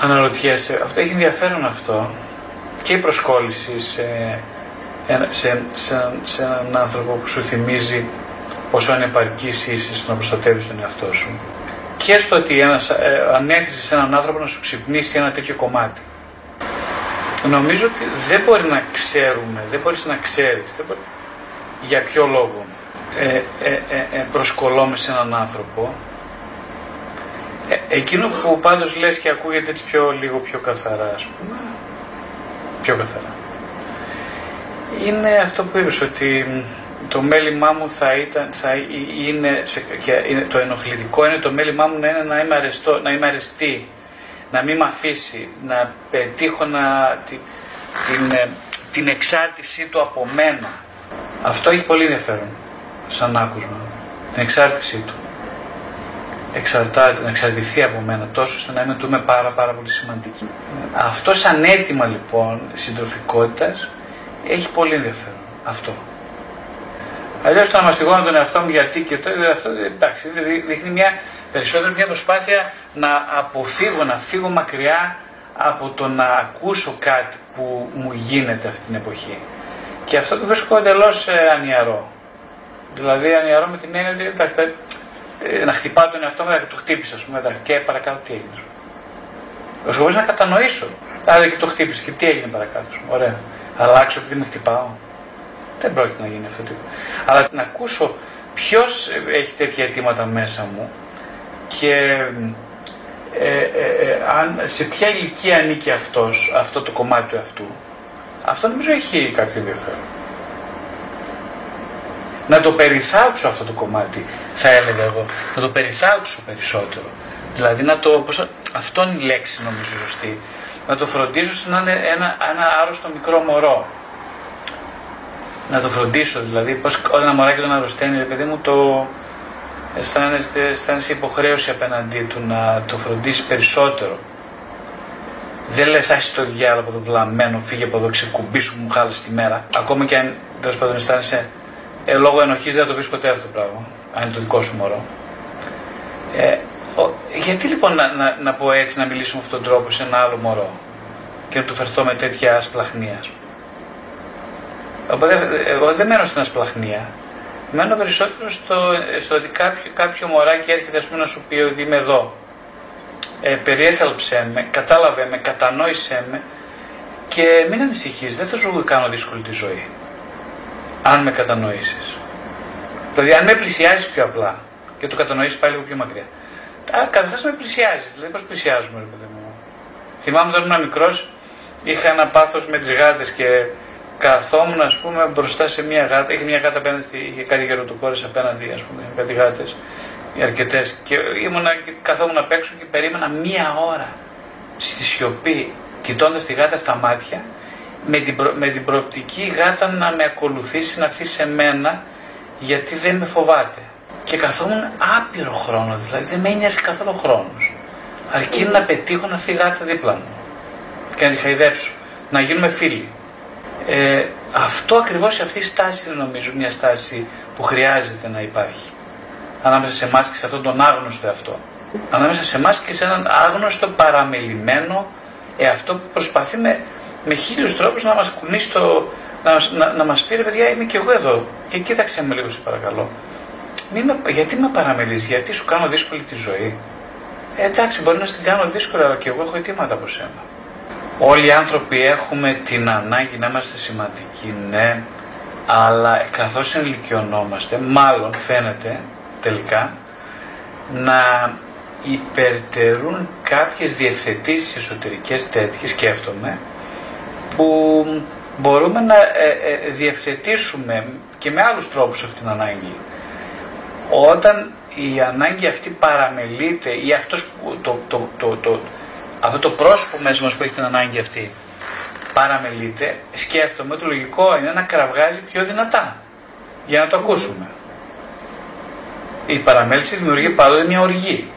Αναρωτιέσαι, αυτό έχει ενδιαφέρον αυτό και η προσκόλληση σε, σε, σε, σε έναν άνθρωπο που σου θυμίζει πόσο ανεπαρκής είσαι στο να προστατεύεις τον εαυτό σου. Και στο ότι ένας, ε, ανέθεσε σε έναν άνθρωπο να σου ξυπνήσει ένα τέτοιο κομμάτι. Νομίζω ότι δεν μπορεί να ξέρουμε, δεν μπορείς να ξέρεις για ποιο λόγο ε, ε, ε, ε σε έναν άνθρωπο. Ε, εκείνο που πάντως λες και ακούγεται έτσι πιο, λίγο πιο καθαρά, ας πούμε, πιο καθαρά. Είναι αυτό που είπες, ότι το μέλημά μου θα, ήταν, θα είναι, σε, είναι, το ενοχλητικό είναι το μέλημά μου να είναι να είμαι, αρεστό, να είμαι αρεστή, να μην με αφήσει, να πετύχω να, την, την, ε, την εξάρτησή του από μένα. Αυτό έχει πολύ ενδιαφέρον σαν άκουσμα, την εξάρτησή του. Εξαρτάται, να εξαρτηθεί από μένα τόσο ώστε να είμαι του είμαι πάρα πάρα πολύ σημαντική. Αυτό σαν αίτημα λοιπόν συντροφικότητας έχει πολύ ενδιαφέρον. Αυτό. Αλλιώς το να μαστιγώνω τον εαυτό μου γιατί και το αυτό εντάξει, δείχνει μια περισσότερη μια προσπάθεια να αποφύγω, να φύγω μακριά από το να ακούσω κάτι που μου γίνεται αυτή την εποχή. Και αυτό το βρίσκω εντελώς ε, ανιαρό. Δηλαδή ανιαρό με την έννοια ότι εντάξει, ε, να χτυπάω τον εαυτό μου, και το χτύπησα, ας πούμε, και παρακάτω τι έγινε. Ο σκοπό να κατανοήσω. Άρα και το χτύπησε και τι έγινε παρακάτω. Ωραία. Αλλάξω επειδή με χτυπάω. Δεν πρόκειται να γίνει αυτό το Αλλά να ακούσω ποιος έχει τέτοια αιτήματα μέσα μου και ε, ε, ε, αν, σε ποια ηλικία ανήκει αυτός, αυτό το κομμάτι του αυτού. Αυτό νομίζω έχει κάποιο ενδιαφέρον. Να το περιθάλψω αυτό το κομμάτι, θα έλεγα εγώ. Να το περιθάλψω περισσότερο. Δηλαδή να το, πώς, αυτό είναι η λέξη νομίζω σωστή. Να το φροντίζω σαν να είναι ένα, ένα άρρωστο μικρό μωρό να το φροντίσω. Δηλαδή, πώς όταν ένα μωράκι τον αρρωσταίνει, παιδί μου, το αισθάνεσαι, αισθάνεσαι υποχρέωση απέναντί του να το φροντίσει περισσότερο. Δεν λες, άχι το διάλογο από το βλαμμένο, φύγε από εδώ, ξεκουμπίσου μου, χάλες τη μέρα. Ακόμα και αν τέλος πάντων αισθάνεσαι ε, λόγω ενοχής, δεν θα το πεις ποτέ αυτό το πράγμα. Αν είναι το δικό σου μωρό. Ε, ο, γιατί λοιπόν να, να, να πω έτσι, να μιλήσω με αυτόν τον τρόπο σε ένα άλλο μωρό και να του φερθώ με τέτοια ασπλαχνία. Οπότε εγώ δεν μένω στην ασπλαχνία. Μένω περισσότερο στο, στο ότι κάποιο, κάποιο μωράκι έρχεται ας πούμε, να σου πει ότι είμαι εδώ. Ε, περιέθαλψέ με, κατάλαβε με, κατανόησέ με και μην ανησυχείς, δεν θα σου κάνω δύσκολη τη ζωή. Αν με κατανοήσεις. Δηλαδή αν με πλησιάζεις πιο απλά και το κατανοήσεις πάλι λίγο πιο μακριά. Καταρχάς με πλησιάζεις, δηλαδή πώς πλησιάζουμε ρε παιδί μου. Θυμάμαι όταν ήμουν μικρός είχα ένα πάθος με τις γάτες και καθόμουν ας πούμε μπροστά σε μια γάτα, είχε μια γάτα απέναντι, είχε κάτι γεροτοκόρες απέναντι ας πούμε, κάτι γάτες, αρκετές και ήμουνα και καθόμουν απ' έξω και περίμενα μία ώρα στη σιωπή κοιτώντας τη γάτα στα μάτια με την, προ, με την προοπτική γάτα να με ακολουθήσει να έρθει σε μένα γιατί δεν με φοβάται. Και καθόμουν άπειρο χρόνο, δηλαδή δεν με ένοιαζε καθόλου χρόνος. Αρκεί να πετύχω να έρθει η γάτα δίπλα μου και να τη χαϊδέψω, να γίνουμε φίλοι. Ε, αυτό ακριβώς αυτή η στάση είναι νομίζω μια στάση που χρειάζεται να υπάρχει. Ανάμεσα σε εμάς και σε αυτόν τον άγνωστο εαυτό. Ανάμεσα σε εμάς και σε έναν άγνωστο παραμελημένο εαυτό που προσπαθεί με, με χίλιους τρόπους να μας κουνήσει το, να, να, να μας πει ρε παιδιά είμαι και εγώ εδώ και κοίταξε με λίγο σε παρακαλώ. Μη με, γιατί με παραμελείς, γιατί σου κάνω δύσκολη τη ζωή; Ε, εντάξει μπορεί να στην κάνω δύσκολη αλλά και εγώ έχω αιτήματα από σένα. Όλοι οι άνθρωποι έχουμε την ανάγκη να είμαστε σημαντικοί, ναι, αλλά καθώς ενηλικιωνόμαστε, μάλλον φαίνεται τελικά, να υπερτερούν κάποιες διευθετήσεις εσωτερικές τέτοιες, σκέφτομαι, που μπορούμε να ε, ε, διευθετήσουμε και με άλλους τρόπους αυτήν την ανάγκη. Όταν η ανάγκη αυτή παραμελείται ή αυτός που το, το, το, το, αυτό το πρόσωπο μέσα μας που έχει την ανάγκη αυτή παραμελείται, σκέφτομαι ότι το λογικό είναι να κραυγάζει πιο δυνατά για να το ακούσουμε. Η παραμέληση δημιουργεί πάντοτε μια οργή.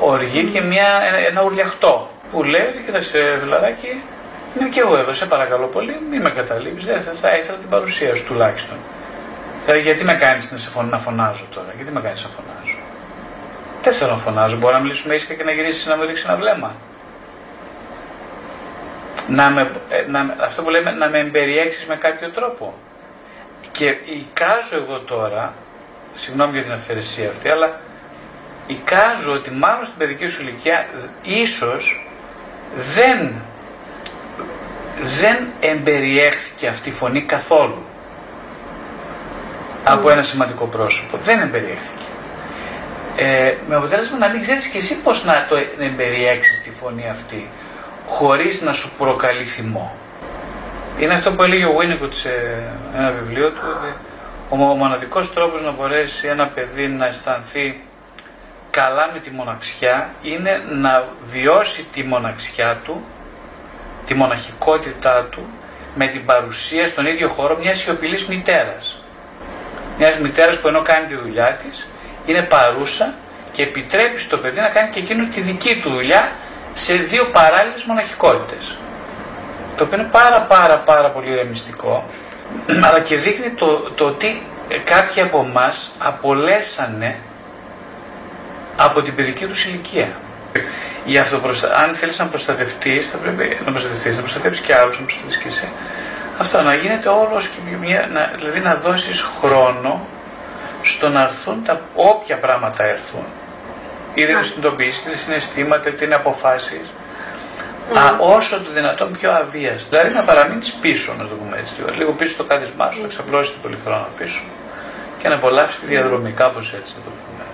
Οργή και μια, ένα ουρλιαχτό που λέει, κοίταξε φιλαράκι, είμαι και εγώ εδώ, σε παρακαλώ πολύ, μην με καταλείπεις, δεν θα ήθελα την παρουσία σου τουλάχιστον. Δηλαδή, γιατί με κάνεις να φωνάζω τώρα, γιατί με κάνεις να φωνάζω; Δεν θέλω να φωνάζω. Μπορώ να μιλήσουμε ήσυχα και να γυρίσεις να μου ρίξεις ένα βλέμμα. να με, ε, να, αυτό που λέμε να με εμπεριέξεις με κάποιο τρόπο. Και εικάζω εγώ τώρα, συγγνώμη για την αυθαιρεσία αυτή, αλλά εικάζω ότι μάλλον στην παιδική σου ηλικία ίσως δεν, δεν εμπεριέχθηκε αυτή η φωνή καθόλου από ένα σημαντικό πρόσωπο. Δεν εμπεριέχθηκε. Ε, με αποτέλεσμα να μην ξέρεις και εσύ πώς να το εμπεριέξεις τη φωνή αυτή χωρίς να σου προκαλεί θυμό. Είναι αυτό που έλεγε ο Winnicott σε ένα βιβλίο του, ότι ο μοναδικός τρόπος να μπορέσει ένα παιδί να αισθανθεί καλά με τη μοναξιά είναι να βιώσει τη μοναξιά του, τη μοναχικότητά του, με την παρουσία στον ίδιο χώρο μιας σιωπηλής μητέρας. Μιας μητέρας που ενώ κάνει τη δουλειά της, είναι παρούσα και επιτρέπει στο παιδί να κάνει και εκείνο τη δική του δουλειά σε δύο παράλληλες μοναχικότητες. Το οποίο είναι πάρα πάρα πάρα πολύ ρεμιστικό, αλλά και δείχνει το, το ότι κάποιοι από εμάς απολέσανε από την παιδική τους ηλικία. Η αυτοπροστα... Αν θέλεις να προστατευτείς, θα πρέπει να προστατευτείς, να προστατεύσει και άλλους, να προστατεύσει και εσύ. Αυτό να γίνεται όλος και μια. Να, δηλαδή να δώσεις χρόνο στο να έρθουν τα όποια πράγματα έρθουν. Είτε είναι συνειδητοποιήσει, είτε συναισθήματα, είτε είναι αποφάσεις. Α, όσο το δυνατόν πιο αβία. Δηλαδή να παραμείνεις πίσω, να το πούμε έτσι. Λίγο πίσω στο κάθισμά σου, να εξαπλώσει την πολυθρόνα πίσω και να απολαύσεις τη διαδρομή, κάπως έτσι να το πούμε.